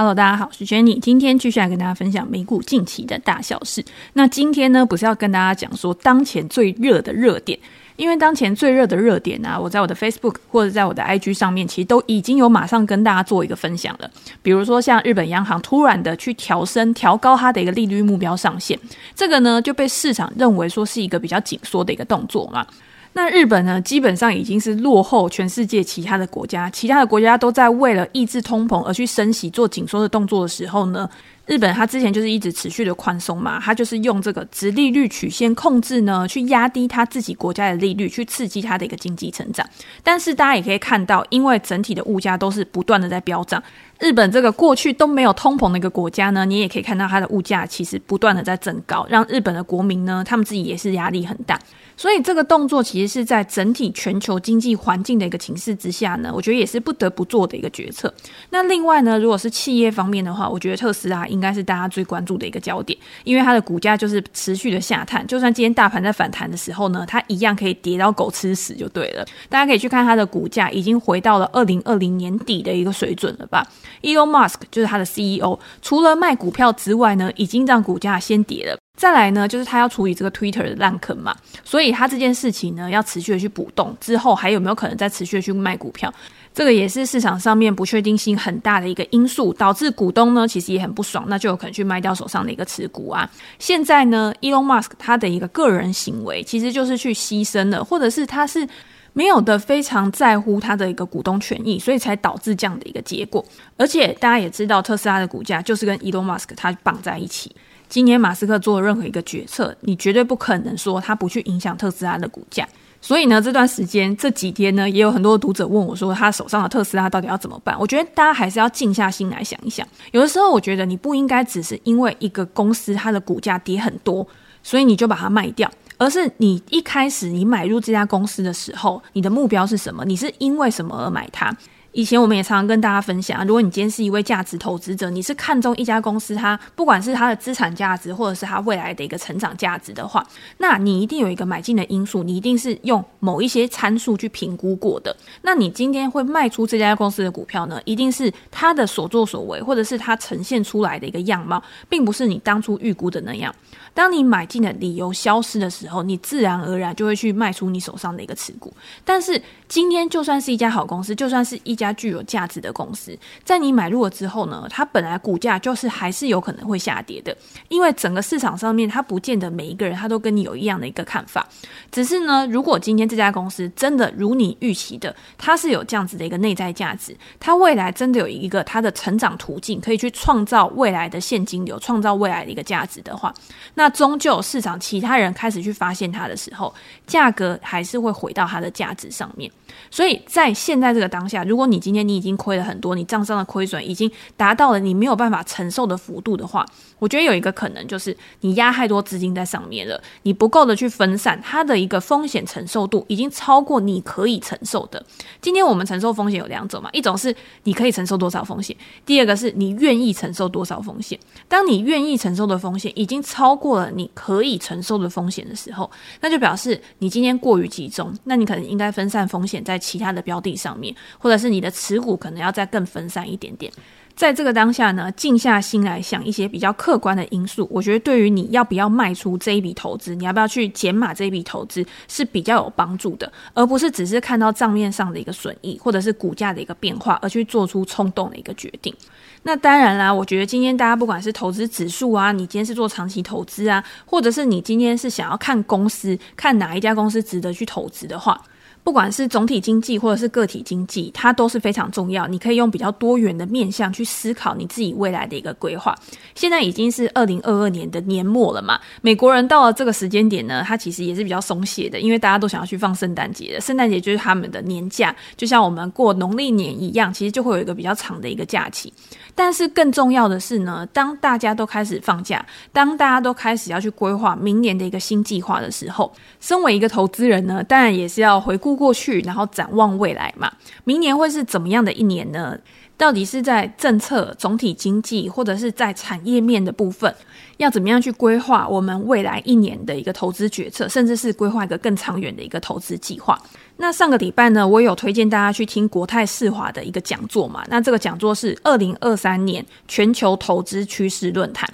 Hello，大家好，我是 Jenny，今天继续来跟大家分享美股近期的大小事。那今天呢，不是要跟大家讲说当前最热的热点，因为当前最热的热点呢、啊，我在我的 Facebook 或者在我的 IG 上面，其实都已经有马上跟大家做一个分享了。比如说，像日本央行突然的去调升、调高它的一个利率目标上限，这个呢就被市场认为说是一个比较紧缩的一个动作嘛。那日本呢，基本上已经是落后全世界其他的国家，其他的国家都在为了抑制通膨而去升息、做紧缩的动作的时候呢，日本它之前就是一直持续的宽松嘛，它就是用这个直利率曲线控制呢，去压低它自己国家的利率，去刺激它的一个经济成长。但是大家也可以看到，因为整体的物价都是不断的在飙涨。日本这个过去都没有通膨的一个国家呢，你也可以看到它的物价其实不断的在增高，让日本的国民呢，他们自己也是压力很大。所以这个动作其实是在整体全球经济环境的一个情势之下呢，我觉得也是不得不做的一个决策。那另外呢，如果是企业方面的话，我觉得特斯拉应该是大家最关注的一个焦点，因为它的股价就是持续的下探，就算今天大盘在反弹的时候呢，它一样可以跌到狗吃屎就对了。大家可以去看它的股价已经回到了二零二零年底的一个水准了吧。Elon Musk 就是他的 CEO，除了卖股票之外呢，已经让股价先跌了。再来呢，就是他要处理这个 Twitter 的烂坑嘛，所以他这件事情呢，要持续的去补洞，之后还有没有可能再持续的去卖股票？这个也是市场上面不确定性很大的一个因素，导致股东呢其实也很不爽，那就有可能去卖掉手上的一个持股啊。现在呢，Elon Musk 他的一个个人行为，其实就是去牺牲了，或者是他是。没有的，非常在乎他的一个股东权益，所以才导致这样的一个结果。而且大家也知道，特斯拉的股价就是跟 Elon Musk 他绑在一起。今年马斯克做任何一个决策，你绝对不可能说他不去影响特斯拉的股价。所以呢，这段时间这几天呢，也有很多读者问我说，他手上的特斯拉到底要怎么办？我觉得大家还是要静下心来想一想。有的时候，我觉得你不应该只是因为一个公司它的股价跌很多，所以你就把它卖掉。而是你一开始你买入这家公司的时候，你的目标是什么？你是因为什么而买它？以前我们也常常跟大家分享，如果你今天是一位价值投资者，你是看中一家公司，它不管是它的资产价值，或者是它未来的一个成长价值的话，那你一定有一个买进的因素，你一定是用某一些参数去评估过的。那你今天会卖出这家公司的股票呢，一定是它的所作所为，或者是它呈现出来的一个样貌，并不是你当初预估的那样。当你买进的理由消失的时候，你自然而然就会去卖出你手上的一个持股。但是今天就算是一家好公司，就算是一家具有价值的公司，在你买入了之后呢，它本来股价就是还是有可能会下跌的，因为整个市场上面它不见得每一个人他都跟你有一样的一个看法。只是呢，如果今天这家公司真的如你预期的，它是有这样子的一个内在价值，它未来真的有一个它的成长途径，可以去创造未来的现金流，创造未来的一个价值的话，那终究市场其他人开始去发现它的时候，价格还是会回到它的价值上面。所以在现在这个当下，如果你今天你已经亏了很多，你账上的亏损已经达到了你没有办法承受的幅度的话，我觉得有一个可能就是你压太多资金在上面了，你不够的去分散它的一个风险承受度已经超过你可以承受的。今天我们承受风险有两种嘛，一种是你可以承受多少风险，第二个是你愿意承受多少风险。当你愿意承受的风险已经超过了你可以承受的风险的时候，那就表示你今天过于集中，那你可能应该分散风险。在其他的标的上面，或者是你你的持股可能要再更分散一点点。在这个当下呢，静下心来想一些比较客观的因素，我觉得对于你要不要卖出这一笔投资，你要不要去减码这一笔投资是比较有帮助的，而不是只是看到账面上的一个损益或者是股价的一个变化而去做出冲动的一个决定。那当然啦，我觉得今天大家不管是投资指数啊，你今天是做长期投资啊，或者是你今天是想要看公司，看哪一家公司值得去投资的话。不管是总体经济或者是个体经济，它都是非常重要。你可以用比较多元的面向去思考你自己未来的一个规划。现在已经是二零二二年的年末了嘛，美国人到了这个时间点呢，他其实也是比较松懈的，因为大家都想要去放圣诞节的。圣诞节就是他们的年假，就像我们过农历年一样，其实就会有一个比较长的一个假期。但是更重要的是呢，当大家都开始放假，当大家都开始要去规划明年的一个新计划的时候，身为一个投资人呢，当然也是要回顾。过去，然后展望未来嘛。明年会是怎么样的一年呢？到底是在政策、总体经济，或者是在产业面的部分，要怎么样去规划我们未来一年的一个投资决策，甚至是规划一个更长远的一个投资计划？那上个礼拜呢，我有推荐大家去听国泰世华的一个讲座嘛。那这个讲座是二零二三年全球投资趋势论坛。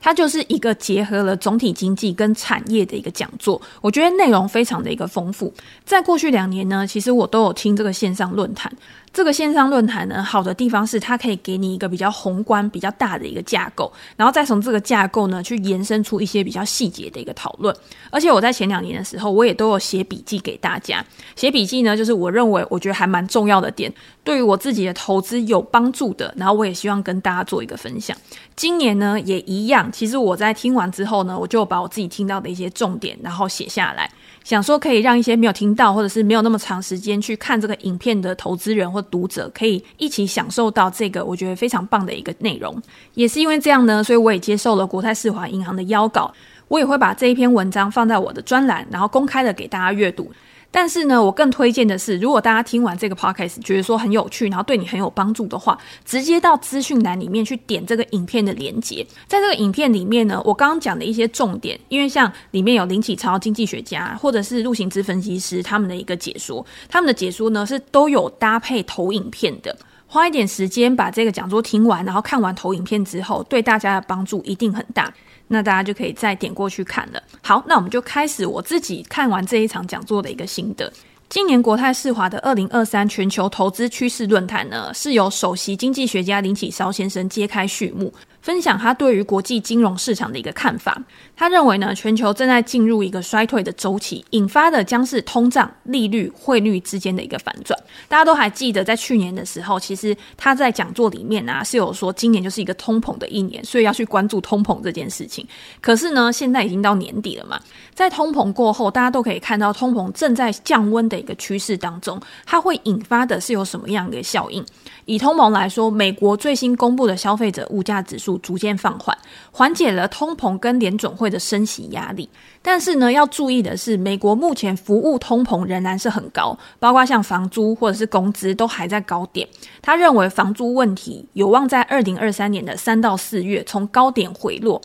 它就是一个结合了总体经济跟产业的一个讲座，我觉得内容非常的一个丰富。在过去两年呢，其实我都有听这个线上论坛。这个线上论坛呢，好的地方是它可以给你一个比较宏观、比较大的一个架构，然后再从这个架构呢去延伸出一些比较细节的一个讨论。而且我在前两年的时候，我也都有写笔记给大家。写笔记呢，就是我认为我觉得还蛮重要的点，对于我自己的投资有帮助的，然后我也希望跟大家做一个分享。今年呢也一样，其实我在听完之后呢，我就把我自己听到的一些重点，然后写下来。想说可以让一些没有听到或者是没有那么长时间去看这个影片的投资人或读者，可以一起享受到这个我觉得非常棒的一个内容。也是因为这样呢，所以我也接受了国泰世华银行的邀稿，我也会把这一篇文章放在我的专栏，然后公开的给大家阅读。但是呢，我更推荐的是，如果大家听完这个 podcast 觉得说很有趣，然后对你很有帮助的话，直接到资讯栏里面去点这个影片的连接。在这个影片里面呢，我刚刚讲的一些重点，因为像里面有林启超经济学家或者是陆行之分析师他们的一个解说，他们的解说呢是都有搭配投影片的。花一点时间把这个讲座听完，然后看完投影片之后，对大家的帮助一定很大。那大家就可以再点过去看了。好，那我们就开始我自己看完这一场讲座的一个心得。今年国泰世华的二零二三全球投资趋势论坛呢，是由首席经济学家林启超先生揭开序幕。分享他对于国际金融市场的一个看法。他认为呢，全球正在进入一个衰退的周期，引发的将是通胀、利率、汇率之间的一个反转。大家都还记得，在去年的时候，其实他在讲座里面啊是有说，今年就是一个通膨的一年，所以要去关注通膨这件事情。可是呢，现在已经到年底了嘛，在通膨过后，大家都可以看到通膨正在降温的一个趋势当中，它会引发的是有什么样的效应？以通膨来说，美国最新公布的消费者物价指数。逐渐放缓，缓解了通膨跟联准会的升息压力。但是呢，要注意的是，美国目前服务通膨仍然是很高，包括像房租或者是工资都还在高点。他认为房租问题有望在二零二三年的三到四月从高点回落。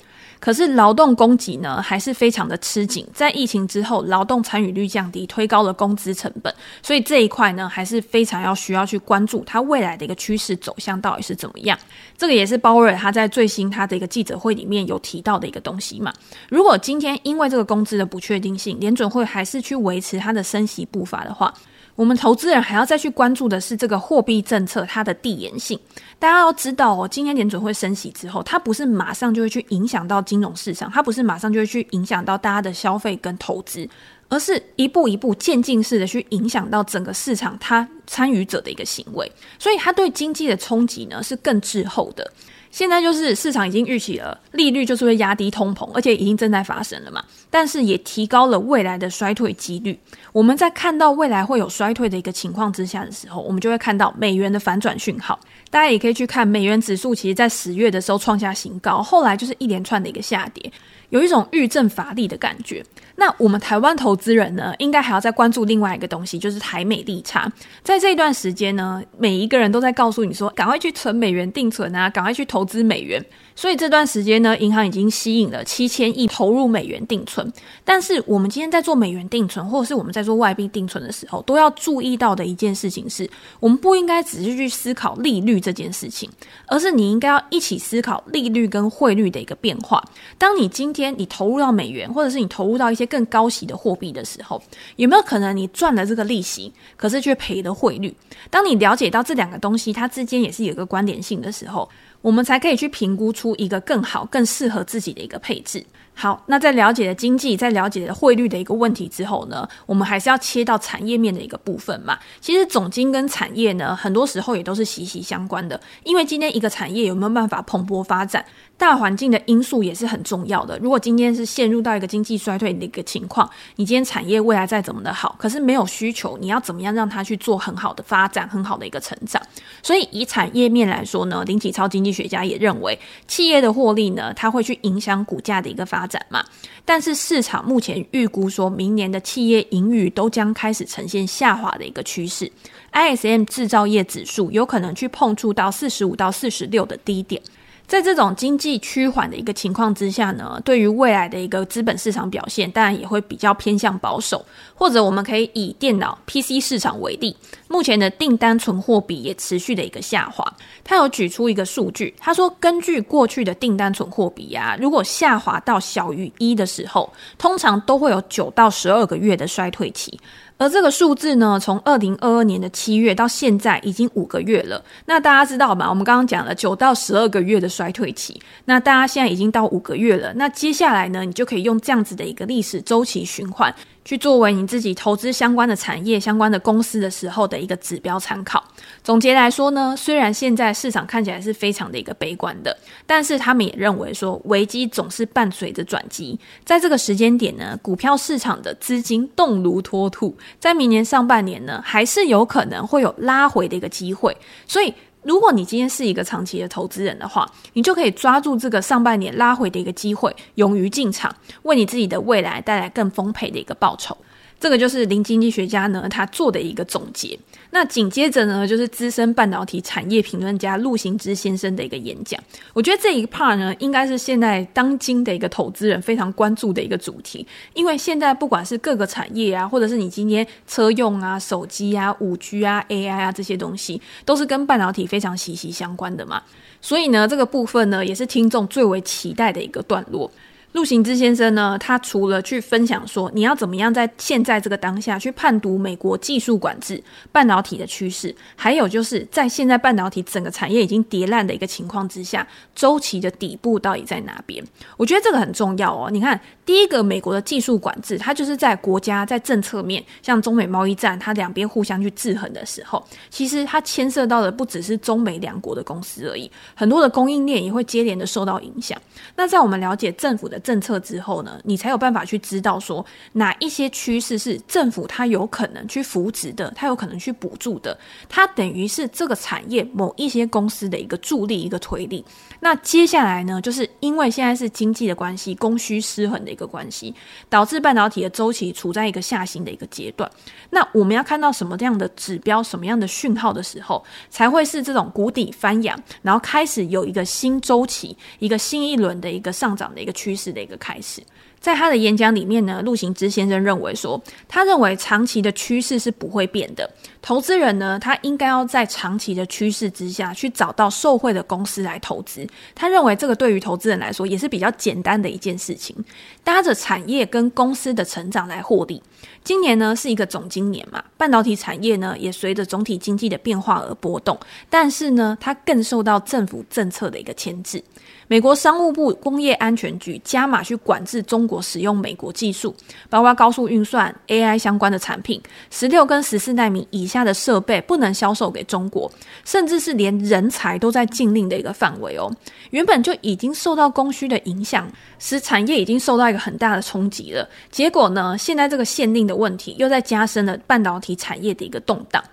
可是劳动供给呢，还是非常的吃紧。在疫情之后，劳动参与率降低，推高了工资成本，所以这一块呢，还是非常要需要去关注它未来的一个趋势走向到底是怎么样。这个也是鲍威尔他在最新他的一个记者会里面有提到的一个东西嘛。如果今天因为这个工资的不确定性，联准会还是去维持它的升息步伐的话，我们投资人还要再去关注的是这个货币政策它的递延性。大家要知道哦，今天联准会升息之后，它不是马上就会去影响到金融市场，它不是马上就会去影响到大家的消费跟投资，而是一步一步渐进式的去影响到整个市场它参与者的一个行为，所以它对经济的冲击呢是更滞后的。现在就是市场已经预期了利率就是会压低通膨，而且已经正在发生了嘛。但是也提高了未来的衰退几率。我们在看到未来会有衰退的一个情况之下的时候，我们就会看到美元的反转讯号。大家也可以去看美元指数，其实在十月的时候创下新高，后来就是一连串的一个下跌。有一种欲振乏力的感觉。那我们台湾投资人呢，应该还要再关注另外一个东西，就是台美利差。在这一段时间呢，每一个人都在告诉你说，赶快去存美元定存啊，赶快去投资美元。所以这段时间呢，银行已经吸引了七千亿投入美元定存。但是我们今天在做美元定存，或者是我们在做外币定存的时候，都要注意到的一件事情是，我们不应该只是去思考利率这件事情，而是你应该要一起思考利率跟汇率的一个变化。当你今天你投入到美元，或者是你投入到一些更高息的货币的时候，有没有可能你赚了这个利息，可是却赔了汇率？当你了解到这两个东西它之间也是有一个关联性的时候，我们才可以去评估出一个更好、更适合自己的一个配置。好，那在了解了经济、在了解了汇率的一个问题之后呢，我们还是要切到产业面的一个部分嘛。其实总经跟产业呢，很多时候也都是息息相关的，因为今天一个产业有没有办法蓬勃发展，大环境的因素也是很重要的。如果今天是陷入到一个经济衰退的一个情况，你今天产业未来再怎么的好，可是没有需求，你要怎么样让它去做很好的发展、很好的一个成长？所以以产业面来说呢，林启超经济学家也认为，企业的获利呢，它会去影响股价的一个发发展嘛。但是市场目前预估说，明年的企业盈余都将开始呈现下滑的一个趋势，ISM 制造业指数有可能去碰触到四十五到四十六的低点。在这种经济趋缓的一个情况之下呢，对于未来的一个资本市场表现，当然也会比较偏向保守。或者我们可以以电脑 PC 市场为例，目前的订单存货比也持续的一个下滑。他有举出一个数据，他说根据过去的订单存货比啊，如果下滑到小于一的时候，通常都会有九到十二个月的衰退期。而这个数字呢，从二零二二年的七月到现在已经五个月了。那大家知道吗？我们刚刚讲了九到十二个月的衰退期，那大家现在已经到五个月了。那接下来呢，你就可以用这样子的一个历史周期循环。去作为你自己投资相关的产业、相关的公司的时候的一个指标参考。总结来说呢，虽然现在市场看起来是非常的一个悲观的，但是他们也认为说，危机总是伴随着转机。在这个时间点呢，股票市场的资金动如脱兔，在明年上半年呢，还是有可能会有拉回的一个机会。所以，如果你今天是一个长期的投资人的话，你就可以抓住这个上半年拉回的一个机会，勇于进场，为你自己的未来带来更丰沛的一个报酬。这个就是林经济学家呢，他做的一个总结。那紧接着呢，就是资深半导体产业评论家陆行之先生的一个演讲。我觉得这一 part 呢，应该是现在当今的一个投资人非常关注的一个主题。因为现在不管是各个产业啊，或者是你今天车用啊、手机啊、五 G 啊、AI 啊这些东西，都是跟半导体非常息息相关的嘛。所以呢，这个部分呢，也是听众最为期待的一个段落。陆行之先生呢，他除了去分享说你要怎么样在现在这个当下去判读美国技术管制半导体的趋势，还有就是在现在半导体整个产业已经跌烂的一个情况之下，周期的底部到底在哪边？我觉得这个很重要哦。你看，第一个美国的技术管制，它就是在国家在政策面，像中美贸易战，它两边互相去制衡的时候，其实它牵涉到的不只是中美两国的公司而已，很多的供应链也会接连的受到影响。那在我们了解政府的政策之后呢，你才有办法去知道说哪一些趋势是政府它有可能去扶植的，它有可能去补助的，它等于是这个产业某一些公司的一个助力、一个推力。那接下来呢，就是因为现在是经济的关系，供需失衡的一个关系，导致半导体的周期处在一个下行的一个阶段。那我们要看到什么样的指标、什么样的讯号的时候，才会是这种谷底翻扬，然后开始有一个新周期、一个新一轮的一个上涨的一个趋势的一个开始。在他的演讲里面呢，陆行之先生认为说，他认为长期的趋势是不会变的。投资人呢，他应该要在长期的趋势之下去找到受惠的公司来投资。他认为这个对于投资人来说也是比较简单的一件事情，搭着产业跟公司的成长来获利。今年呢是一个总经年嘛，半导体产业呢也随着总体经济的变化而波动，但是呢，它更受到政府政策的一个牵制。美国商务部工业安全局加码去管制中国使用美国技术，包括高速运算、AI 相关的产品，十六跟十四纳米以下的设备不能销售给中国，甚至是连人才都在禁令的一个范围哦。原本就已经受到供需的影响，使产业已经受到一个很大的冲击了。结果呢，现在这个限令的问题又在加深了半导体产业的一个动荡。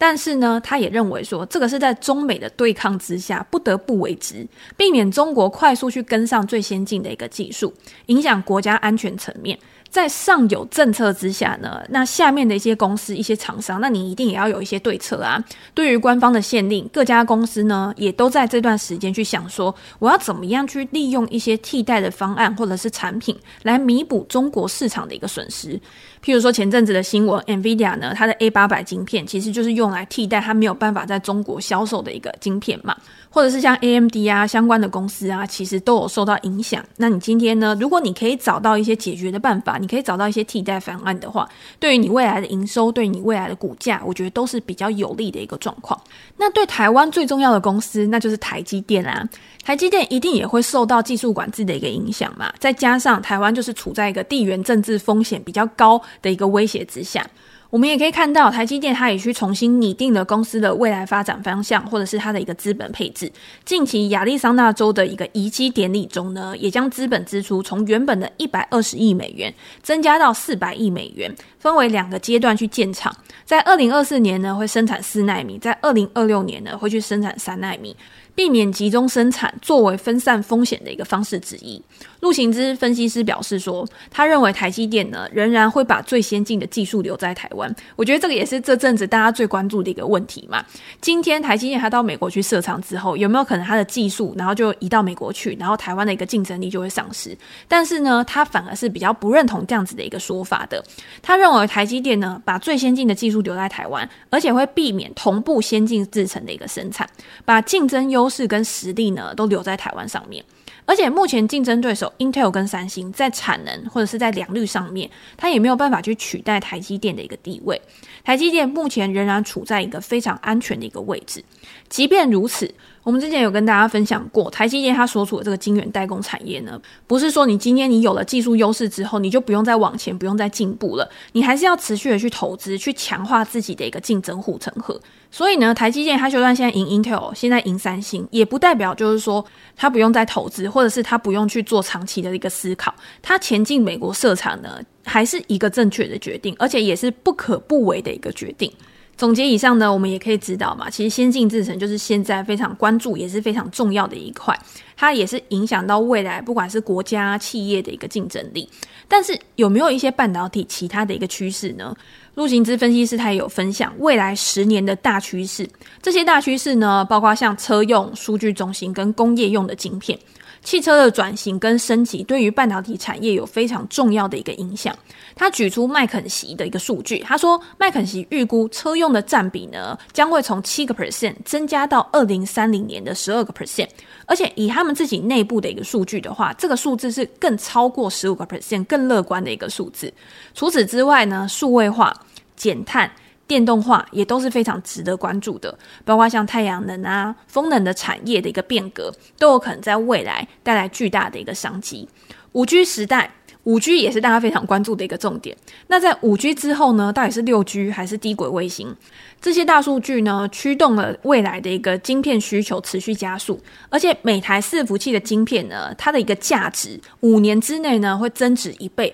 但是呢，他也认为说，这个是在中美的对抗之下不得不为之，避免中国快速去跟上最先进的一个技术，影响国家安全层面。在上有政策之下呢，那下面的一些公司、一些厂商，那你一定也要有一些对策啊。对于官方的限令，各家公司呢也都在这段时间去想说，我要怎么样去利用一些替代的方案或者是产品来弥补中国市场的一个损失。譬如说前阵子的新闻，NVIDIA 呢，它的 A 八百晶片其实就是用来替代它没有办法在中国销售的一个晶片嘛。或者是像 AMD 啊相关的公司啊，其实都有受到影响。那你今天呢，如果你可以找到一些解决的办法，你可以找到一些替代方案的话，对于你未来的营收，对于你未来的股价，我觉得都是比较有利的一个状况。那对台湾最重要的公司，那就是台积电啊。台积电一定也会受到技术管制的一个影响嘛。再加上台湾就是处在一个地缘政治风险比较高的一个威胁之下。我们也可以看到，台积电它也去重新拟定了公司的未来发展方向，或者是它的一个资本配置。近期亚利桑那州的一个移机典礼中呢，也将资本支出从原本的一百二十亿美元增加到四百亿美元，分为两个阶段去建厂。在二零二四年呢，会生产四纳米；在二零二六年呢，会去生产三纳米。避免集中生产作为分散风险的一个方式之一。陆行之分析师表示说，他认为台积电呢仍然会把最先进的技术留在台湾。我觉得这个也是这阵子大家最关注的一个问题嘛。今天台积电他到美国去设厂之后，有没有可能他的技术然后就移到美国去，然后台湾的一个竞争力就会丧失？但是呢，他反而是比较不认同这样子的一个说法的。他认为台积电呢把最先进的技术留在台湾，而且会避免同步先进制程的一个生产，把竞争优势跟实力呢都留在台湾上面。而且目前竞争对手 Intel 跟三星在产能或者是在良率上面，它也没有办法去取代台积电的一个地位。台积电目前仍然处在一个非常安全的一个位置。即便如此，我们之前有跟大家分享过，台积电它所处的这个晶圆代工产业呢，不是说你今天你有了技术优势之后，你就不用再往前，不用再进步了，你还是要持续的去投资，去强化自己的一个竞争护城河。所以呢，台积电它就算现在赢 Intel，现在赢三星，也不代表就是说它不用再投资，或者是它不用去做长期的一个思考。它前进美国设厂呢，还是一个正确的决定，而且也是不可不为的一个决定。总结以上呢，我们也可以知道嘛，其实先进制程就是现在非常关注，也是非常重要的一块，它也是影响到未来不管是国家企业的一个竞争力。但是有没有一些半导体其他的一个趋势呢？陆行之分析师他也有分享未来十年的大趋势，这些大趋势呢，包括像车用、数据中心跟工业用的晶片。汽车的转型跟升级对于半导体产业有非常重要的一个影响。他举出麦肯锡的一个数据，他说麦肯锡预估车用的占比呢将会从七个 percent 增加到二零三零年的十二个 percent，而且以他们自己内部的一个数据的话，这个数字是更超过十五个 percent 更乐观的一个数字。除此之外呢，数位化、减碳。电动化也都是非常值得关注的，包括像太阳能啊、风能的产业的一个变革，都有可能在未来带来巨大的一个商机。五 G 时代，五 G 也是大家非常关注的一个重点。那在五 G 之后呢，到底是六 G 还是低轨卫星？这些大数据呢，驱动了未来的一个晶片需求持续加速，而且每台伺服器的晶片呢，它的一个价值五年之内呢，会增值一倍。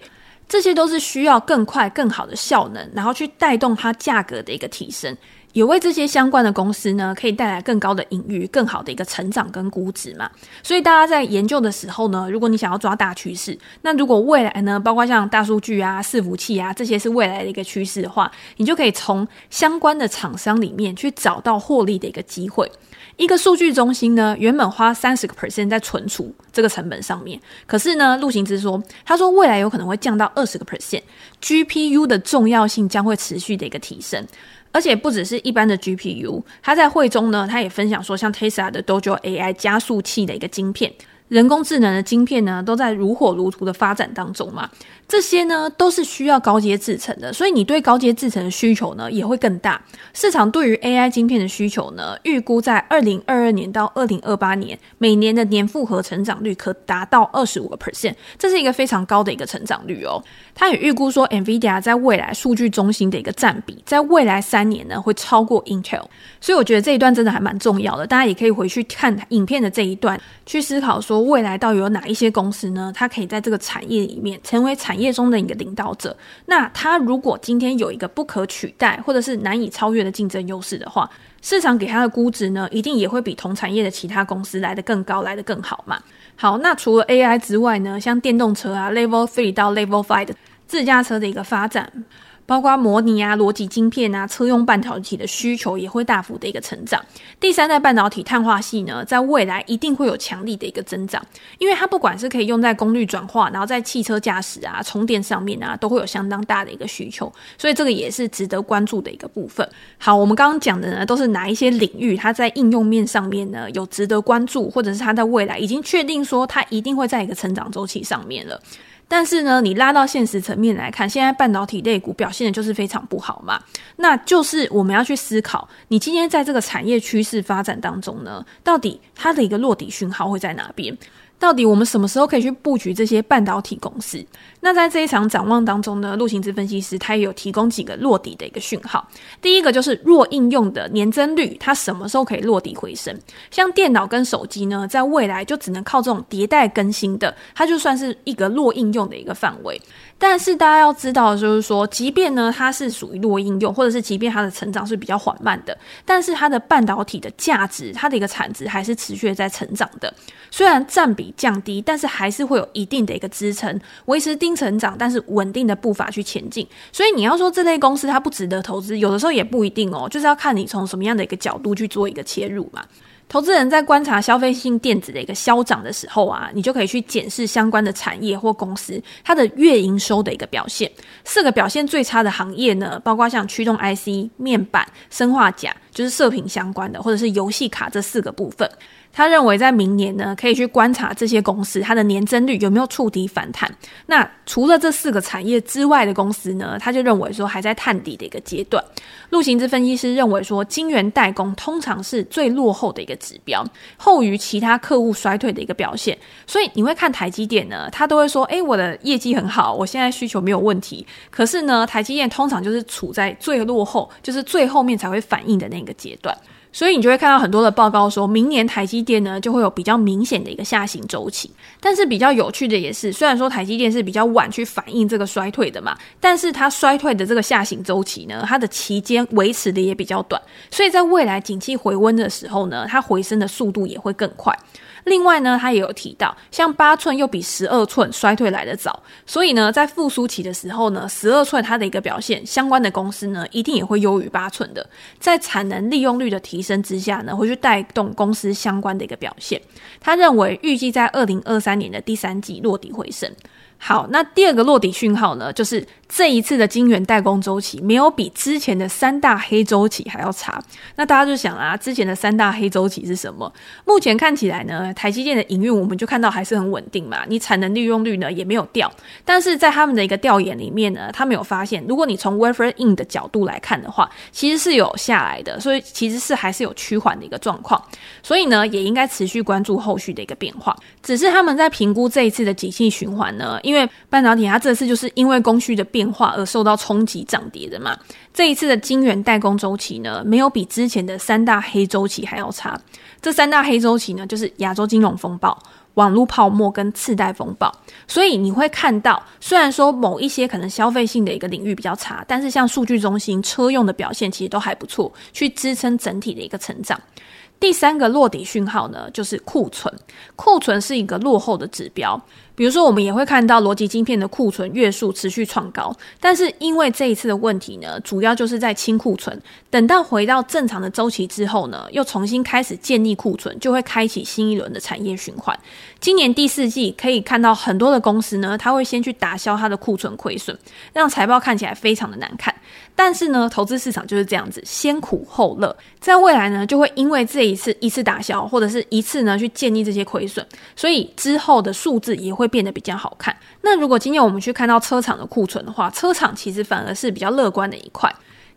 这些都是需要更快、更好的效能，然后去带动它价格的一个提升，也为这些相关的公司呢，可以带来更高的盈余、更好的一个成长跟估值嘛。所以大家在研究的时候呢，如果你想要抓大趋势，那如果未来呢，包括像大数据啊、伺服器啊这些是未来的一个趋势的话，你就可以从相关的厂商里面去找到获利的一个机会。一个数据中心呢，原本花三十个 percent 在存储这个成本上面，可是呢，陆行之说，他说未来有可能会降到二十个 percent，GPU 的重要性将会持续的一个提升，而且不只是一般的 GPU，他在会中呢，他也分享说，像 Tesla 的 Dojo AI 加速器的一个晶片。人工智能的晶片呢，都在如火如荼的发展当中嘛。这些呢，都是需要高阶制程的，所以你对高阶制程的需求呢，也会更大。市场对于 AI 晶片的需求呢，预估在二零二二年到二零二八年，每年的年复合成长率可达到二十五个 percent，这是一个非常高的一个成长率哦。他也预估说，NVIDIA 在未来数据中心的一个占比，在未来三年呢，会超过 Intel。所以我觉得这一段真的还蛮重要的，大家也可以回去看影片的这一段，去思考说。未来到底有哪一些公司呢？它可以在这个产业里面成为产业中的一个领导者。那它如果今天有一个不可取代或者是难以超越的竞争优势的话，市场给它的估值呢，一定也会比同产业的其他公司来的更高，来的更好嘛。好，那除了 AI 之外呢，像电动车啊，Level Three 到 Level Five 的自驾车的一个发展。包括模拟啊、逻辑晶片啊、车用半导体的需求也会大幅的一个成长。第三代半导体碳化系呢，在未来一定会有强力的一个增长，因为它不管是可以用在功率转化，然后在汽车驾驶啊、充电上面啊，都会有相当大的一个需求，所以这个也是值得关注的一个部分。好，我们刚刚讲的呢，都是哪一些领域它在应用面上面呢，有值得关注，或者是它在未来已经确定说它一定会在一个成长周期上面了。但是呢，你拉到现实层面来看，现在半导体类股表现的就是非常不好嘛。那就是我们要去思考，你今天在这个产业趋势发展当中呢，到底它的一个落底讯号会在哪边？到底我们什么时候可以去布局这些半导体公司？那在这一场展望当中呢，陆行之分析师他也有提供几个落底的一个讯号。第一个就是弱应用的年增率，它什么时候可以落底回升？像电脑跟手机呢，在未来就只能靠这种迭代更新的，它就算是一个弱应用的一个范围。但是大家要知道就是说，即便呢它是属于弱应用，或者是即便它的成长是比较缓慢的，但是它的半导体的价值，它的一个产值还是持续在成长的。虽然占比降低，但是还是会有一定的一个支撑，维持低成长但是稳定的步伐去前进。所以你要说这类公司它不值得投资，有的时候也不一定哦，就是要看你从什么样的一个角度去做一个切入嘛。投资人在观察消费性电子的一个消长的时候啊，你就可以去检视相关的产业或公司它的月营收的一个表现。四个表现最差的行业呢，包括像驱动 IC、面板、生化钾，就是射频相关的，或者是游戏卡这四个部分。他认为，在明年呢，可以去观察这些公司它的年增率有没有触底反弹。那除了这四个产业之外的公司呢，他就认为说还在探底的一个阶段。陆行之分析师认为说，晶圆代工通常是最落后的一个指标，后于其他客户衰退的一个表现。所以你会看台积电呢，他都会说：“诶，我的业绩很好，我现在需求没有问题。”可是呢，台积电通常就是处在最落后，就是最后面才会反应的那个阶段。所以你就会看到很多的报告说，明年台积电呢就会有比较明显的一个下行周期。但是比较有趣的也是，虽然说台积电是比较晚去反映这个衰退的嘛，但是它衰退的这个下行周期呢，它的期间维持的也比较短。所以在未来景气回温的时候呢，它回升的速度也会更快。另外呢，他也有提到，像八寸又比十二寸衰退来得早，所以呢，在复苏期的时候呢，十二寸它的一个表现，相关的公司呢，一定也会优于八寸的。在产能利用率的提升之下呢，会去带动公司相关的一个表现。他认为，预计在二零二三年的第三季落底回升。好，那第二个落底讯号呢，就是这一次的晶圆代工周期没有比之前的三大黑周期还要差。那大家就想啊，之前的三大黑周期是什么？目前看起来呢，台积电的营运我们就看到还是很稳定嘛，你产能利用率呢也没有掉。但是在他们的一个调研里面呢，他们有发现，如果你从 wafer in 的角度来看的话，其实是有下来的，所以其实是还是有趋缓的一个状况。所以呢，也应该持续关注后续的一个变化。只是他们在评估这一次的景气循环呢。因为半导体它这次就是因为供需的变化而受到冲击涨跌的嘛，这一次的晶圆代工周期呢，没有比之前的三大黑周期还要差。这三大黑周期呢，就是亚洲金融风暴、网络泡沫跟次贷风暴。所以你会看到，虽然说某一些可能消费性的一个领域比较差，但是像数据中心、车用的表现其实都还不错，去支撑整体的一个成长。第三个落底讯号呢，就是库存。库存是一个落后的指标。比如说，我们也会看到逻辑晶片的库存月数持续创高，但是因为这一次的问题呢，主要就是在清库存。等到回到正常的周期之后呢，又重新开始建立库存，就会开启新一轮的产业循环。今年第四季可以看到很多的公司呢，它会先去打消它的库存亏损，让财报看起来非常的难看。但是呢，投资市场就是这样子，先苦后乐。在未来呢，就会因为这一次一次打消，或者是一次呢去建立这些亏损，所以之后的数字也会。变得比较好看。那如果今天我们去看到车厂的库存的话，车厂其实反而是比较乐观的一块。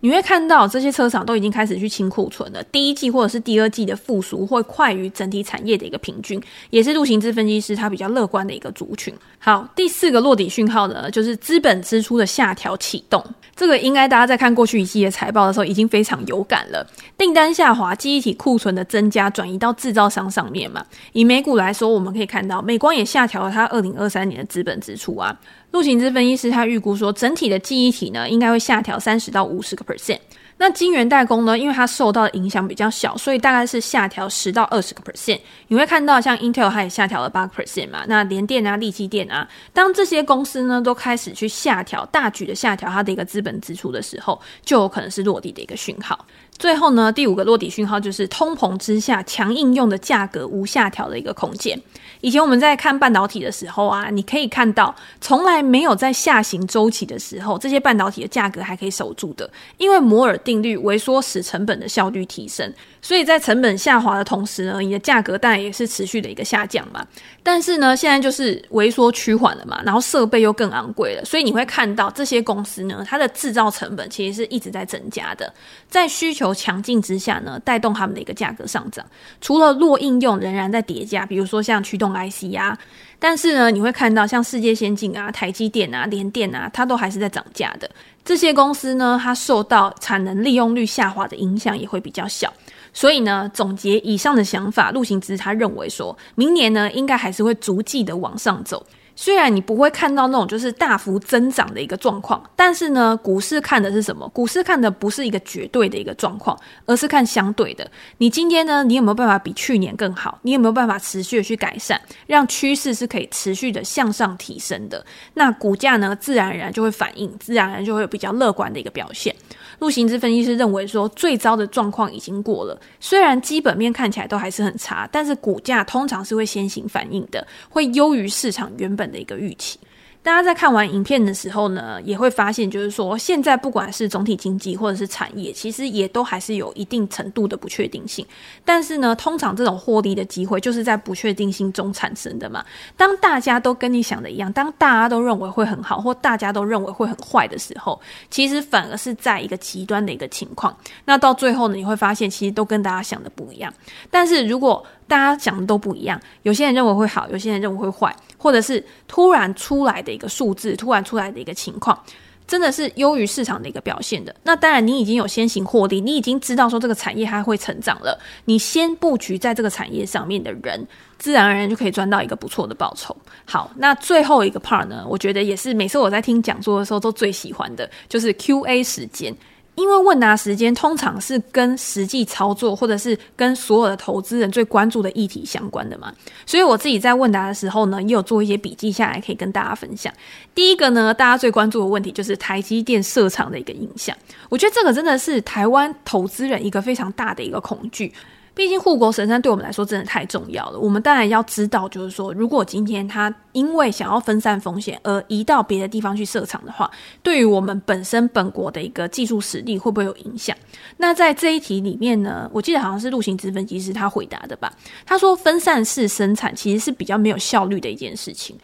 你会看到这些车厂都已经开始去清库存了，第一季或者是第二季的复苏会快于整体产业的一个平均，也是陆行之分析师他比较乐观的一个族群。好，第四个落底讯号呢，就是资本支出的下调启动。这个应该大家在看过去一季的财报的时候已经非常有感了。订单下滑，记忆体库存的增加转移到制造商上面嘛。以美股来说，我们可以看到美光也下调了它二零二三年的资本支出啊。陆行之分析师他预估说，整体的记忆体呢应该会下调三十到五十个 percent。那晶圆代工呢？因为它受到的影响比较小，所以大概是下调十到二十个 percent。你会看到像 Intel 它也下调了八个 percent 嘛。那联电啊、力积电啊，当这些公司呢都开始去下调、大举的下调它的一个资本支出的时候，就有可能是落地的一个讯号。最后呢，第五个落底讯号就是通膨之下，强应用的价格无下调的一个空间。以前我们在看半导体的时候啊，你可以看到从来没有在下行周期的时候，这些半导体的价格还可以守住的，因为摩尔定律萎缩使成本的效率提升。所以在成本下滑的同时呢，你的价格当然也是持续的一个下降嘛。但是呢，现在就是萎缩趋缓了嘛，然后设备又更昂贵了，所以你会看到这些公司呢，它的制造成本其实是一直在增加的。在需求强劲之下呢，带动他们的一个价格上涨。除了弱应用仍然在叠加，比如说像驱动 IC 啊，但是呢，你会看到像世界先进啊、台积电啊、联电啊，它都还是在涨价的。这些公司呢，它受到产能利用率下滑的影响也会比较小。所以呢，总结以上的想法，陆行之他认为说，明年呢应该还是会逐季的往上走。虽然你不会看到那种就是大幅增长的一个状况，但是呢，股市看的是什么？股市看的不是一个绝对的一个状况，而是看相对的。你今天呢，你有没有办法比去年更好？你有没有办法持续的去改善，让趋势是可以持续的向上提升的？那股价呢，自然而然就会反应，自然而然就会有比较乐观的一个表现。陆行之分析师认为说，最糟的状况已经过了，虽然基本面看起来都还是很差，但是股价通常是会先行反应的，会优于市场原本的一个预期。大家在看完影片的时候呢，也会发现，就是说，现在不管是总体经济或者是产业，其实也都还是有一定程度的不确定性。但是呢，通常这种获利的机会就是在不确定性中产生的嘛。当大家都跟你想的一样，当大家都认为会很好，或大家都认为会很坏的时候，其实反而是在一个极端的一个情况。那到最后呢，你会发现，其实都跟大家想的不一样。但是如果大家想的都不一样，有些人认为会好，有些人认为会坏，或者是突然出来的一个数字，突然出来的一个情况，真的是优于市场的一个表现的。那当然，你已经有先行获利，你已经知道说这个产业它会成长了，你先布局在这个产业上面的人，自然而然就可以赚到一个不错的报酬。好，那最后一个 part 呢，我觉得也是每次我在听讲座的时候都最喜欢的，就是 QA 时间。因为问答时间通常是跟实际操作，或者是跟所有的投资人最关注的议题相关的嘛，所以我自己在问答的时候呢，也有做一些笔记下来，可以跟大家分享。第一个呢，大家最关注的问题就是台积电设厂的一个影响，我觉得这个真的是台湾投资人一个非常大的一个恐惧。毕竟护国神山对我们来说真的太重要了。我们当然要知道，就是说，如果今天他因为想要分散风险而移到别的地方去设厂的话，对于我们本身本国的一个技术实力会不会有影响？那在这一题里面呢，我记得好像是陆行直分析师他回答的吧？他说分散式生产其实是比较没有效率的一件事情。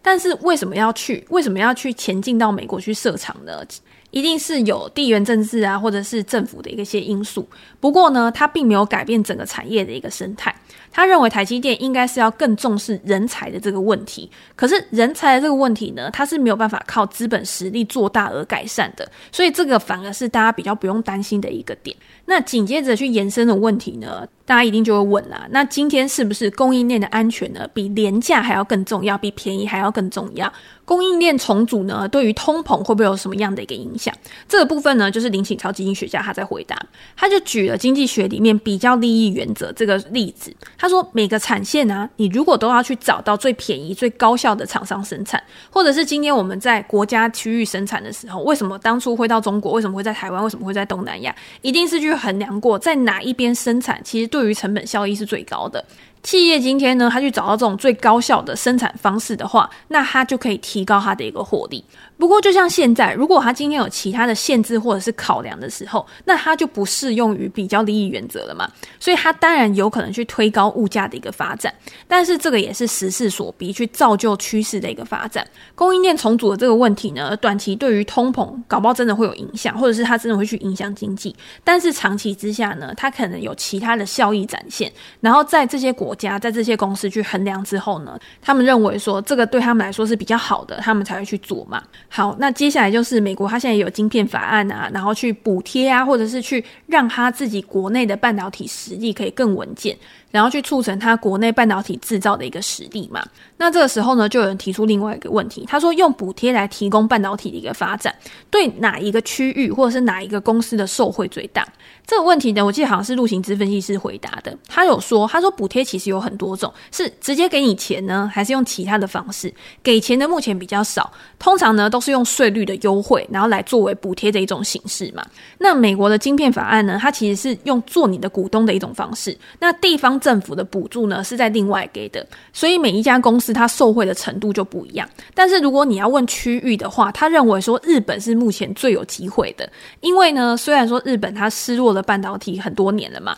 但是为什么要去？为什么要去前进到美国去设厂呢？一定是有地缘政治啊，或者是政府的一些因素。不过呢，它并没有改变整个产业的一个生态。他认为台积电应该是要更重视人才的这个问题。可是人才的这个问题呢，它是没有办法靠资本实力做大而改善的。所以这个反而是大家比较不用担心的一个点。那紧接着去延伸的问题呢，大家一定就会问啦：那今天是不是供应链的安全呢，比廉价还要更重要，比便宜还要更重要？供应链重组呢，对于通膨会不会有什么样的一个影响？这个部分呢，就是林启超经济学家他在回答，他就举了经济学里面比较利益原则这个例子。他说，每个产线啊，你如果都要去找到最便宜、最高效的厂商生产，或者是今天我们在国家区域生产的时候，为什么当初会到中国？为什么会在台湾？为什么会在东南亚？一定是去衡量过在哪一边生产，其实对于成本效益是最高的。企业今天呢，他去找到这种最高效的生产方式的话，那他就可以提高他的一个获利。不过，就像现在，如果他今天有其他的限制或者是考量的时候，那他就不适用于比较利益原则了嘛。所以，他当然有可能去推高物价的一个发展。但是，这个也是时势所逼，去造就趋势的一个发展。供应链重组的这个问题呢，短期对于通膨搞不好真的会有影响，或者是它真的会去影响经济。但是长期之下呢，它可能有其他的效益展现。然后在这些国国家，在这些公司去衡量之后呢，他们认为说这个对他们来说是比较好的，他们才会去做嘛。好，那接下来就是美国，他现在有晶片法案啊，然后去补贴啊，或者是去让他自己国内的半导体实力可以更稳健。然后去促成它国内半导体制造的一个实力嘛。那这个时候呢，就有人提出另外一个问题，他说用补贴来提供半导体的一个发展，对哪一个区域或者是哪一个公司的受惠最大？这个问题呢，我记得好像是陆行之分析师回答的。他有说，他说补贴其实有很多种，是直接给你钱呢，还是用其他的方式？给钱的目前比较少，通常呢都是用税率的优惠，然后来作为补贴的一种形式嘛。那美国的晶片法案呢，它其实是用做你的股东的一种方式。那地方政府的补助呢，是在另外给的，所以每一家公司它受惠的程度就不一样。但是如果你要问区域的话，他认为说日本是目前最有机会的，因为呢，虽然说日本它失落了半导体很多年了嘛。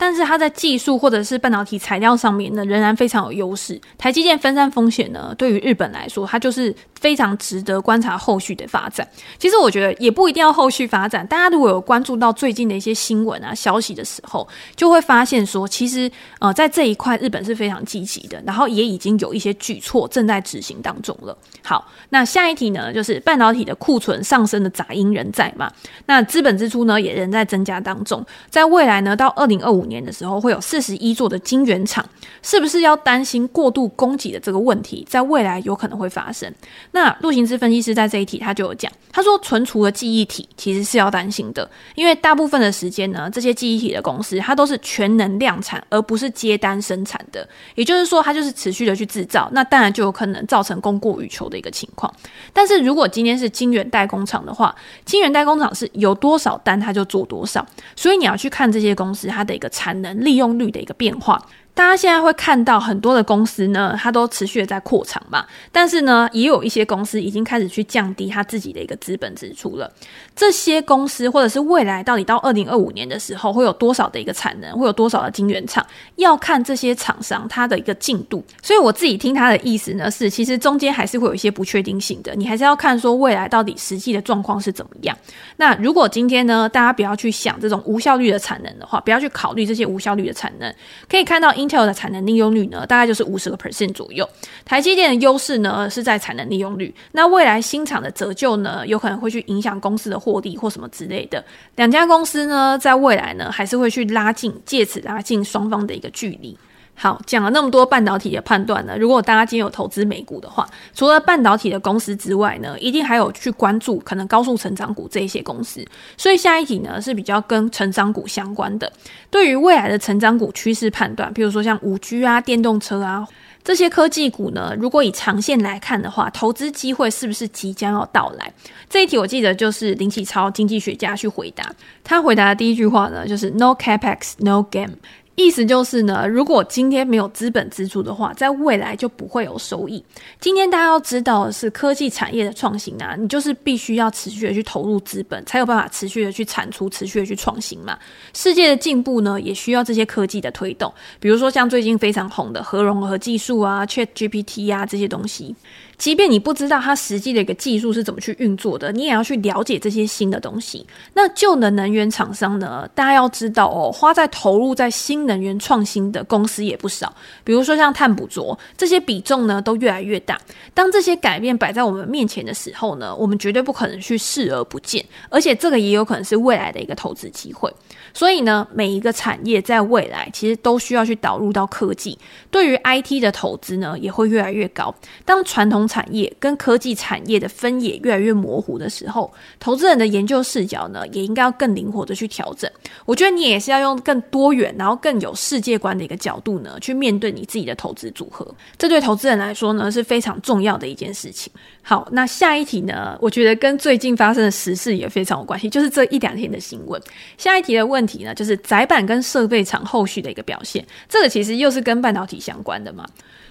但是它在技术或者是半导体材料上面呢，仍然非常有优势。台积电分散风险呢，对于日本来说，它就是非常值得观察后续的发展。其实我觉得也不一定要后续发展，大家如果有关注到最近的一些新闻啊、消息的时候，就会发现说，其实呃，在这一块日本是非常积极的，然后也已经有一些举措正在执行当中了。好，那下一题呢，就是半导体的库存上升的杂音仍在嘛？那资本支出呢，也仍在增加当中。在未来呢，到二零二五年的时候会有四十一座的晶圆厂，是不是要担心过度供给的这个问题，在未来有可能会发生？那陆行之分析师在这一题他就有讲，他说存储的记忆体其实是要担心的，因为大部分的时间呢，这些记忆体的公司它都是全能量产，而不是接单生产的，也就是说它就是持续的去制造，那当然就有可能造成供过于求的一个情况。但是如果今天是晶圆代工厂的话，晶圆代工厂是有多少单它就做多少，所以你要去看这些公司它的一个产能利用率的一个变化。大家现在会看到很多的公司呢，它都持续的在扩厂嘛，但是呢，也有一些公司已经开始去降低它自己的一个资本支出了。这些公司或者是未来到底到二零二五年的时候会有多少的一个产能，会有多少的晶圆厂，要看这些厂商它的一个进度。所以我自己听他的意思呢，是其实中间还是会有一些不确定性的，你还是要看说未来到底实际的状况是怎么样。那如果今天呢，大家不要去想这种无效率的产能的话，不要去考虑这些无效率的产能，可以看到。Intel 的产能利用率呢，大概就是五十个 percent 左右。台积电的优势呢是在产能利用率。那未来新厂的折旧呢，有可能会去影响公司的获利或什么之类的。两家公司呢，在未来呢，还是会去拉近，借此拉近双方的一个距离。好，讲了那么多半导体的判断呢，如果大家今天有投资美股的话，除了半导体的公司之外呢，一定还有去关注可能高速成长股这一些公司。所以下一题呢是比较跟成长股相关的。对于未来的成长股趋势判断，譬如说像五 G 啊、电动车啊这些科技股呢，如果以长线来看的话，投资机会是不是即将要到来？这一题我记得就是林启超经济学家去回答，他回答的第一句话呢就是 No capex, no game。意思就是呢，如果今天没有资本支出的话，在未来就不会有收益。今天大家要知道的是，科技产业的创新啊，你就是必须要持续的去投入资本，才有办法持续的去产出、持续的去创新嘛。世界的进步呢，也需要这些科技的推动。比如说像最近非常红的核融合技术啊、ChatGPT 啊这些东西。即便你不知道它实际的一个技术是怎么去运作的，你也要去了解这些新的东西。那旧的能源厂商呢？大家要知道哦，花在投入在新能源创新的公司也不少。比如说像碳捕捉这些比重呢，都越来越大。当这些改变摆在我们面前的时候呢，我们绝对不可能去视而不见，而且这个也有可能是未来的一个投资机会。所以呢，每一个产业在未来其实都需要去导入到科技。对于 IT 的投资呢，也会越来越高。当传统产业跟科技产业的分野越来越模糊的时候，投资人的研究视角呢，也应该要更灵活的去调整。我觉得你也是要用更多元，然后更有世界观的一个角度呢，去面对你自己的投资组合。这对投资人来说呢，是非常重要的一件事情。好，那下一题呢，我觉得跟最近发生的时事也非常有关系，就是这一两天的新闻。下一题的问题呢，就是窄板跟设备厂后续的一个表现。这个其实又是跟半导体相关的嘛。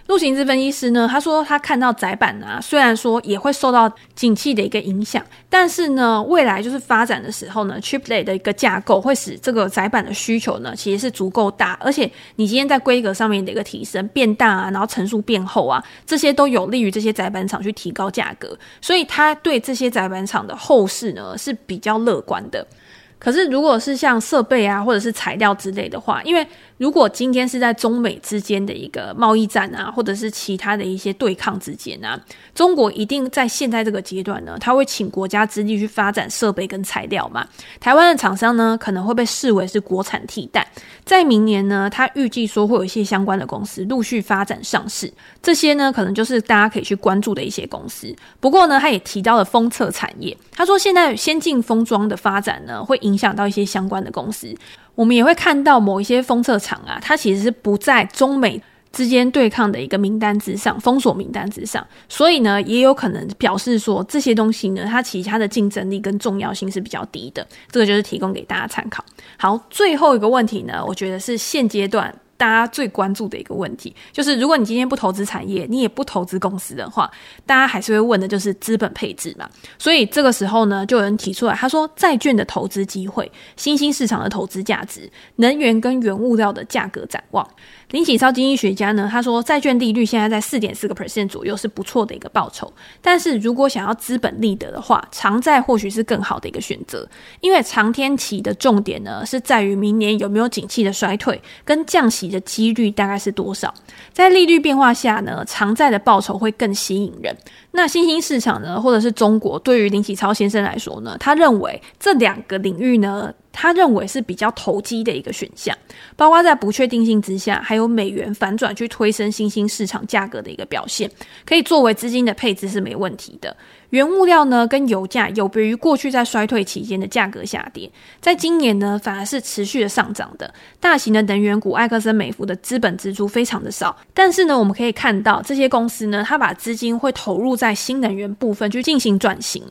陆行之分析师呢，他说他看到窄板啊，虽然说也会受到景气的一个影响，但是呢，未来就是发展的时候呢，chiplet 的一个架构会使这个窄板的需求呢，其实是足够大，而且你今天在规格上面的一个提升变大啊，然后层数变厚啊，这些都有利于这些窄板厂去提高价格，所以他对这些窄板厂的后市呢是比较乐观的。可是如果是像设备啊，或者是材料之类的话，因为如果今天是在中美之间的一个贸易战啊，或者是其他的一些对抗之间啊，中国一定在现在这个阶段呢，他会请国家之力去发展设备跟材料嘛。台湾的厂商呢，可能会被视为是国产替代。在明年呢，他预计说会有一些相关的公司陆续发展上市，这些呢，可能就是大家可以去关注的一些公司。不过呢，他也提到了封测产业，他说现在先进封装的发展呢，会影影响到一些相关的公司。我们也会看到某一些封测厂啊，它其实是不在中美之间对抗的一个名单之上，封锁名单之上，所以呢，也有可能表示说这些东西呢，它其他的竞争力跟重要性是比较低的。这个就是提供给大家参考。好，最后一个问题呢，我觉得是现阶段。大家最关注的一个问题，就是如果你今天不投资产业，你也不投资公司的话，大家还是会问的就是资本配置嘛。所以这个时候呢，就有人提出来，他说债券的投资机会、新兴市场的投资价值、能源跟原物料的价格展望。林启超经济学家呢，他说债券利率现在在四点四个 percent 左右是不错的一个报酬，但是如果想要资本利得的话，长债或许是更好的一个选择，因为长天期的重点呢是在于明年有没有景气的衰退跟降息的几率大概是多少？在利率变化下呢，偿债的报酬会更吸引人。那新兴市场呢，或者是中国，对于林启超先生来说呢，他认为这两个领域呢，他认为是比较投机的一个选项，包括在不确定性之下，还有美元反转去推升新兴市场价格的一个表现，可以作为资金的配置是没问题的。原物料呢，跟油价有别于过去在衰退期间的价格下跌，在今年呢，反而是持续的上涨的。大型的能源股埃克森美孚的资本支出非常的少，但是呢，我们可以看到这些公司呢，它把资金会投入在新能源部分去进行转型。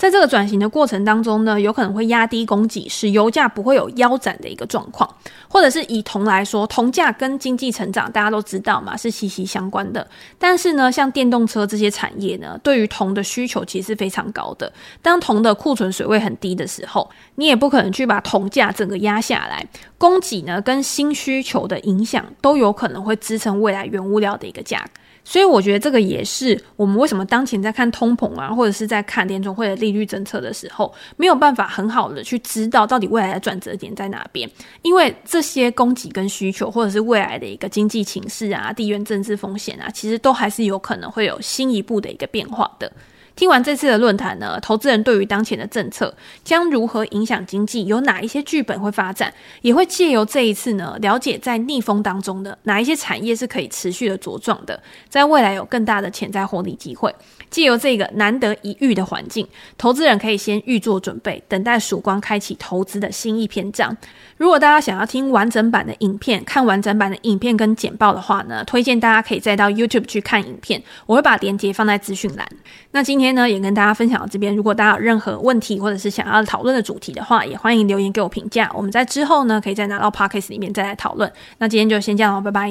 在这个转型的过程当中呢，有可能会压低供给，使油价不会有腰斩的一个状况。或者是以铜来说，铜价跟经济成长大家都知道嘛，是息息相关的。但是呢，像电动车这些产业呢，对于铜的需求其实是非常高的。当铜的库存水位很低的时候，你也不可能去把铜价整个压下来。供给呢跟新需求的影响都有可能会支撑未来原物料的一个价格。所以我觉得这个也是我们为什么当前在看通膨啊，或者是在看联总会的利率政策的时候，没有办法很好的去知道到底未来的转折点在哪边，因为这些供给跟需求，或者是未来的一个经济情势啊、地缘政治风险啊，其实都还是有可能会有新一步的一个变化的。听完这次的论坛呢，投资人对于当前的政策将如何影响经济，有哪一些剧本会发展，也会借由这一次呢，了解在逆风当中的哪一些产业是可以持续的茁壮的，在未来有更大的潜在获利机会。借由这个难得一遇的环境，投资人可以先预做准备，等待曙光开启投资的新一篇章。如果大家想要听完整版的影片，看完整版的影片跟简报的话呢，推荐大家可以再到 YouTube 去看影片，我会把链接放在资讯栏。那今天天呢，也跟大家分享到这边。如果大家有任何问题或者是想要讨论的主题的话，也欢迎留言给我评价。我们在之后呢，可以再拿到 Podcast 里面再来讨论。那今天就先这样哦，拜拜。